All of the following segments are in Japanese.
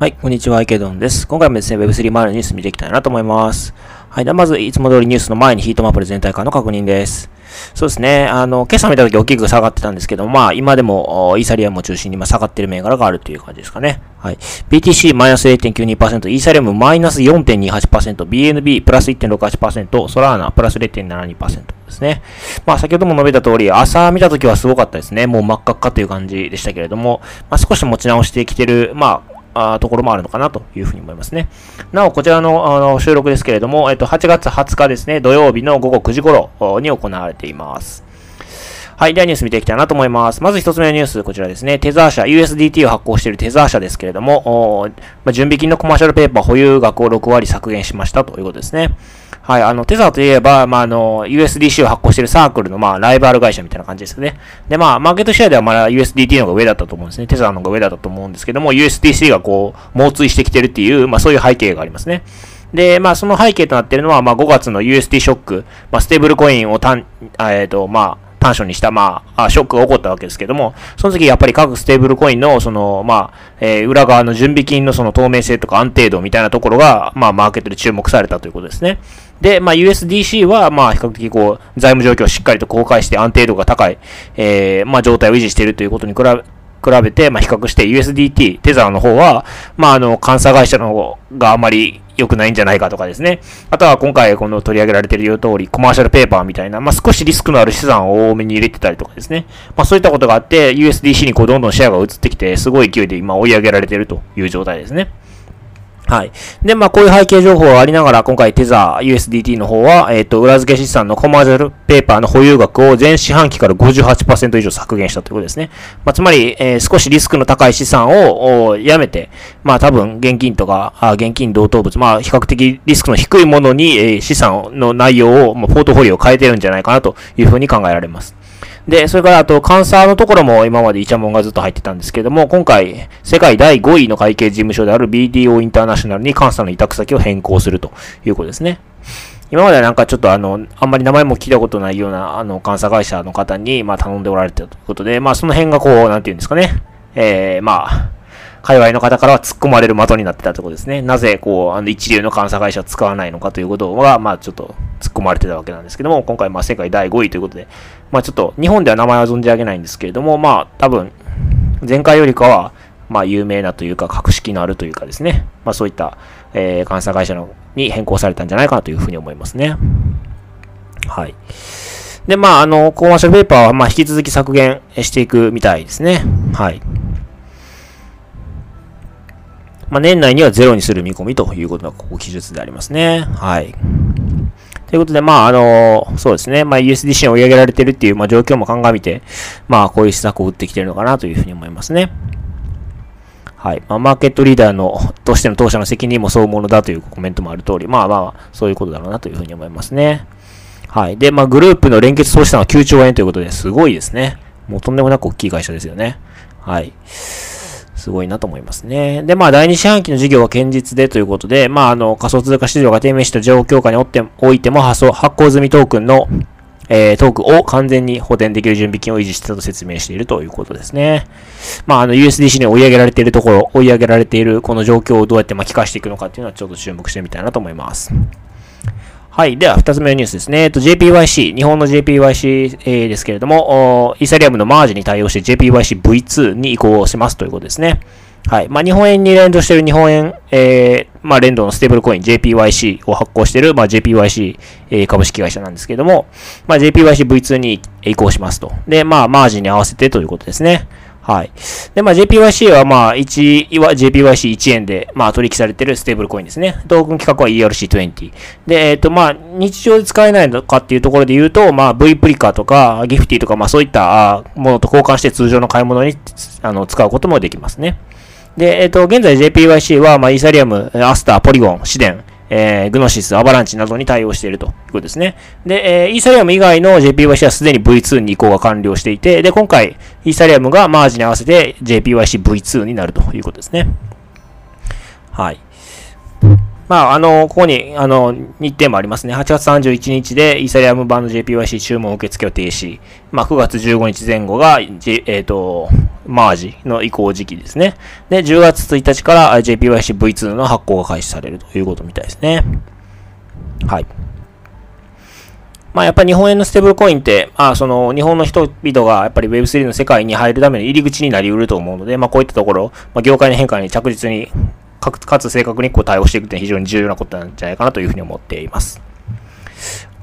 はい、こんにちは、イケドンです。今回もですね、Web3 前のニュース見ていきたいなと思います。はい、ではまず、いつも通りニュースの前にヒートマップル全体化の確認です。そうですね。あの、今朝見たとき大きく下がってたんですけど、まあ、今でも、イーサリアムを中心に今下がってる銘柄があるという感じですかね。はい。BTC マイナス0.92%、イーサリアムマイナス4.28%、BNB プラス1.68%、ソラーナプラス0.72%ですね。まあ、先ほども述べた通り、朝見たときはすごかったですね。もう真っ赤っかという感じでしたけれども、まあ、少し持ち直してきてる、まあ、あところもあるのかなというふうに思いますね。なお、こちらのあの収録ですけれども、えっと、8月20日ですね、土曜日の午後9時頃に行われています。はい。ではニュース見ていきたいなと思います。まず一つ目のニュース、こちらですね。テザー社、USDT を発行しているテザー社ですけれども、まあ、準備金のコマーシャルペーパー保有額を6割削減しましたということですね。はい。あの、テザーといえば、まあ、あの、USDC を発行しているサークルの、まあ、ライバル会社みたいな感じですね。で、まあ、マーケットシェアではまだ USDT の方が上だったと思うんですね。テザーの方が上だったと思うんですけども、USDC がこう、猛追してきてるっていう、まあ、そういう背景がありますね。で、まあ、その背景となっているのは、まあ、5月の USD ショック、まあ、ステーブルコインをたん、えっ、ー、と、まあ、短所にした、まあ、ショックが起こったわけですけども、その時やっぱり各ステーブルコインの、その、まあ、えー、裏側の準備金のその透明性とか安定度みたいなところが、まあ、マーケットで注目されたということですね。で、まあ、USDC は、まあ、比較的こう、財務状況をしっかりと公開して安定度が高い、えー、まあ、状態を維持しているということに比べ、比べて、まあ、比較して USDT、テザーの方は、まあ、あの、監査会社の方があまり良くないんじゃないかとかですね。あとは今回この取り上げられている通り、コマーシャルペーパーみたいな、まあ、少しリスクのある資産を多めに入れてたりとかですね。まあ、そういったことがあって、USDC にこうどんどんシェアが移ってきて、すごい勢いで今追い上げられているという状態ですね。はい。で、まあ、こういう背景情報がありながら、今回テザー USDT の方は、えっ、ー、と、裏付け資産のコマーシャルペーパーの保有額を全四半期から58%以上削減したということですね。まあ、つまり、えー、少しリスクの高い資産をやめて、まあ、多分、現金とか、あ現金同等物、まあ、比較的リスクの低いものに、えー、資産の内容を、まあ、ポートフォリオを変えてるんじゃないかなというふうに考えられます。で、それからあと、監査のところも今までイチャモンがずっと入ってたんですけども、今回、世界第5位の会計事務所である BDO インターナショナルに監査の委託先を変更するということですね。今まではなんかちょっとあの、あんまり名前も聞いたことないような、あの、監査会社の方に、まあ、頼んでおられてたということで、まあ、その辺がこう、なんていうんですかね。えー、まあ、界隈の方からは突っ込まれる的になってたところですね。なぜ、こう、あの、一流の監査会社を使わないのかということが、まあ、ちょっと突っ込まれてたわけなんですけども、今回、まあ、世界第5位ということで、まあ、ちょっと、日本では名前は存じ上げないんですけれども、まあ、多分、前回よりかは、まあ、有名なというか、格式のあるというかですね、まあ、そういった、えー、監査会社のに変更されたんじゃないかなというふうに思いますね。はい。で、まあ、あの、コマーシャルペーパーは、まあ、引き続き削減していくみたいですね。はい。まあ、年内にはゼロにする見込みということが、ここ記述でありますね。はい。ということで、まあ、あの、そうですね。まあ、USDC を追い上げられてるっていう、まあ、状況も鑑みて、まあ、こういう施策を打ってきてるのかなというふうに思いますね。はい。まあ、マーケットリーダーの、としての当社の責任もそうものだというコメントもある通り、まあまあ、そういうことだろうなというふうに思いますね。はい。で、まあ、グループの連結投資産は9兆円ということですごいですね。もうとんでもなく大きい会社ですよね。はい。すごいなと思いますね。で、まあ、第二四半期の事業は堅実でということで、まあ、あの、仮想通貨市場が低迷した状況下においても発発行済みトークンの、えー、トークを完全に補填できる準備金を維持したと説明しているということですね。まあ、あの、USDC に追い上げられているところ、追い上げられているこの状況をどうやって巻き返していくのかっていうのはちょっと注目してみたいなと思います。はい。では、二つ目のニュースですね。えっと、JPYC、日本の JPYC、えー、ですけれども、イーサリアムのマージに対応して JPYC V2 に移行しますということですね。はい。まあ、日本円に連動している日本円、えー、まあ、連動のステーブルコイン JPYC を発行している、まあ、JPYC、えー、株式会社なんですけれども、まあ、JPYC V2 に移行しますと。で、まあ、マージに合わせてということですね。はい。で、まあ、JPYC は、まあ、1、は JPYC1 円で、まあ、取引されてるステーブルコインですね。トークン規格は ERC20。で、えっ、ー、と、まあ、日常で使えないのかっていうところで言うと、まあ、V プリカとか、ギフティとか、まあ、そういったものと交換して通常の買い物にあの使うこともできますね。で、えっ、ー、と、現在 JPYC は、まあ、イーサリアム、アスター、ポリゴン、シデン、えー、グノシス、アバランチなどに対応しているということですね。で、えー、イーサリアム以外の JPYC はすでに V2 に移行が完了していて、で、今回、イーサリアムがマージに合わせて JPYC V2 になるということですね。はい。まあ、あの、ここに、あの、日程もありますね。8月31日で、イーサリアム版の JPYC 注文受付を停止。まあ、9月15日前後が、J、えっ、ー、と、マージの移行時期ですね。で、10月1日から JPYC V2 の発行が開始されるということみたいですね。はい。まあやっぱり日本円のステーブルコインって、まあその日本の人々がやっぱり Web3 の世界に入るための入り口になり得ると思うので、まあこういったところ、まあ、業界の変化に着実にかつ正確にこう対応していくって非常に重要なことなんじゃないかなというふうに思っています。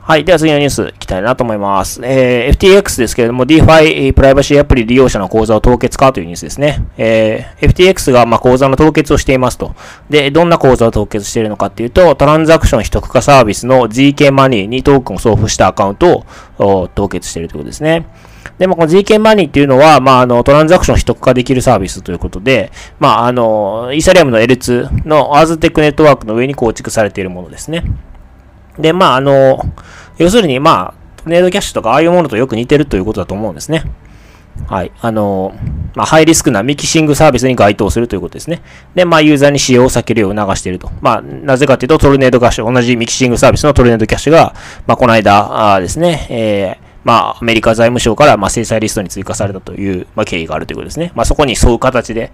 はい。では次のニュースいきたいなと思います。えー、FTX ですけれども、DeFi プライバシーアプリ利用者の口座を凍結かというニュースですね。えー、FTX がま口座の凍結をしていますと。で、どんな口座を凍結しているのかっていうと、トランザクション取得化サービスの GK マニーにトークンを送付したアカウントを凍結しているということですね。で、まあ、この GK マニーっていうのは、まあ、あの、トランザクション取得化できるサービスということで、まあ、あの、イーサリアムの L2 のアーズテックネットワークの上に構築されているものですね。で、まあ、あの、要するに、まあ、トネードキャッシュとかああいうものとよく似てるということだと思うんですね。はい。あの、まあ、ハイリスクなミキシングサービスに該当するということですね。で、まあ、ユーザーに使用を避けるよう促していると。まあ、なぜかというと、トルネードキャッシュ、同じミキシングサービスのトルネードキャッシュが、まあ、この間、あですね、えー、まあ、アメリカ財務省から、まあ、制裁リストに追加されたという、まあ、経緯があるということですね。まあ、そこに沿う形で、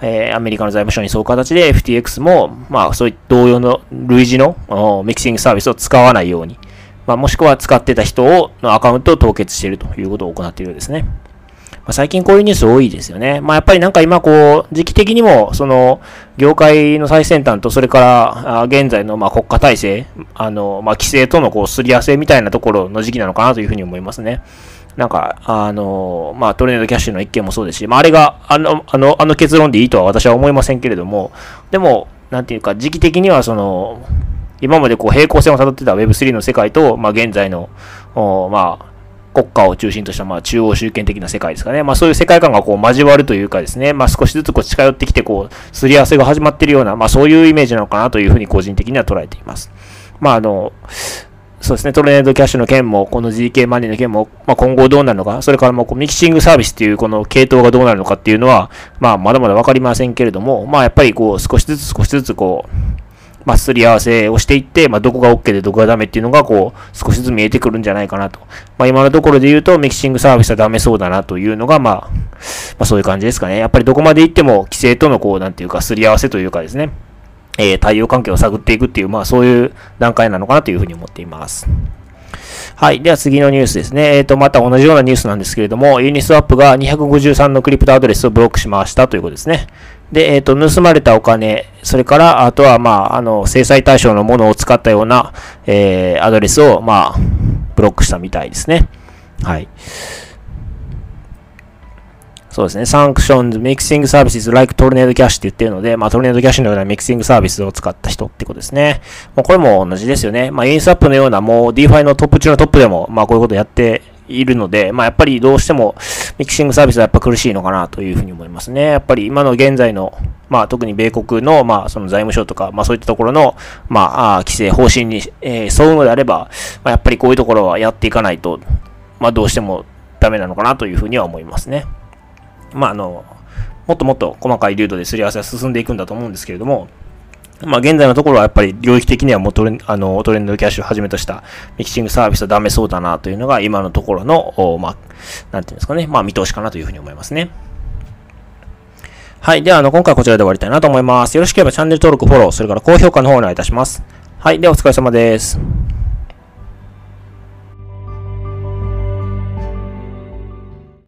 えー、アメリカの財務省に沿う形で FTX も、まあ、そういった同様の類似のミキシングサービスを使わないように、まあ、もしくは使ってた人を、のアカウントを凍結しているということを行っているようですね。まあ、最近こういうニュース多いですよね。まあ、やっぱりなんか今こう、時期的にも、その、業界の最先端と、それから、現在のま国家体制、あの、まあ、規制とのこう、すり合わせみたいなところの時期なのかなというふうに思いますね。なんか、あの、まあ、トレードキャッシュの一件もそうですし、まあ、あれが、あの、あの、あの結論でいいとは私は思いませんけれども、でも、なんていうか、時期的にはその、今までこう平行線を辿ってた Web3 の世界と、まあ、現在の、まあ、国家を中心とした、まあ、中央集権的な世界ですかね。まあ、そういう世界観がこう交わるというかですね、まあ、少しずつこう近寄ってきて、こう、すり合わせが始まっているような、まあ、そういうイメージなのかなというふうに個人的には捉えています。まあ、あの、そうですね、トレードキャッシュの件も、この GK マネーの件も、まあ、今後どうなるのか、それからもうミキシングサービスっていうこの系統がどうなるのかっていうのは、まあ、まだまだわかりませんけれども、まあ、やっぱりこう、少しずつ少しずつこう、まあ、すり合わせをしていって、まあ、どこが OK でどこがダメっていうのが、こう、少しずつ見えてくるんじゃないかなと。まあ、今のところで言うと、ミキシングサービスはダメそうだなというのが、まあ、まあ、そういう感じですかね。やっぱりどこまで行っても、規制との、こう、なんていうか、すり合わせというかですね、えー、対応関係を探っていくっていう、まあ、そういう段階なのかなというふうに思っています。はい。では次のニュースですね。えっ、ー、と、また同じようなニュースなんですけれども、ユニスワップが253のクリプトアドレスをブロックしましたということですね。で、えっ、ー、と、盗まれたお金、それから、あとは、まあ、あの、制裁対象のものを使ったような、えー、アドレスを、まあ、ブロックしたみたいですね。はい。そうですね。Sanctions Mixing Services like Tornado Cash って言ってるので、まあ、トルネードキャッシュのようなミキシングサービスを使った人ってことですね。もうこれも同じですよね。まあ、インスアップのような、もう DeFi のトップ中のトップでも、まあ、こういうことやっているので、まあ、やっぱりどうしてもミキシングサービスはやっぱ苦しいのかなというふうに思いますね。やっぱり今の現在の、まあ、特に米国の、まあ、その財務省とか、まあ、そういったところの、まあ、規制方針に、えー、沿うのであれば、まあ、やっぱりこういうところはやっていかないと、まあ、どうしてもダメなのかなというふうには思いますね。まあ、あの、もっともっと細かい流度ですり合わせは進んでいくんだと思うんですけれども、まあ、現在のところはやっぱり領域的にはもうトレあのトレンドキャッシュをはじめとしたミキシングサービスはダメそうだなというのが今のところの、まあ、なんていうんですかね、まあ、見通しかなというふうに思いますね。はい。では、あの、今回はこちらで終わりたいなと思います。よろしければチャンネル登録、フォロー、それから高評価の方をお願いいたします。はい。では、お疲れ様です。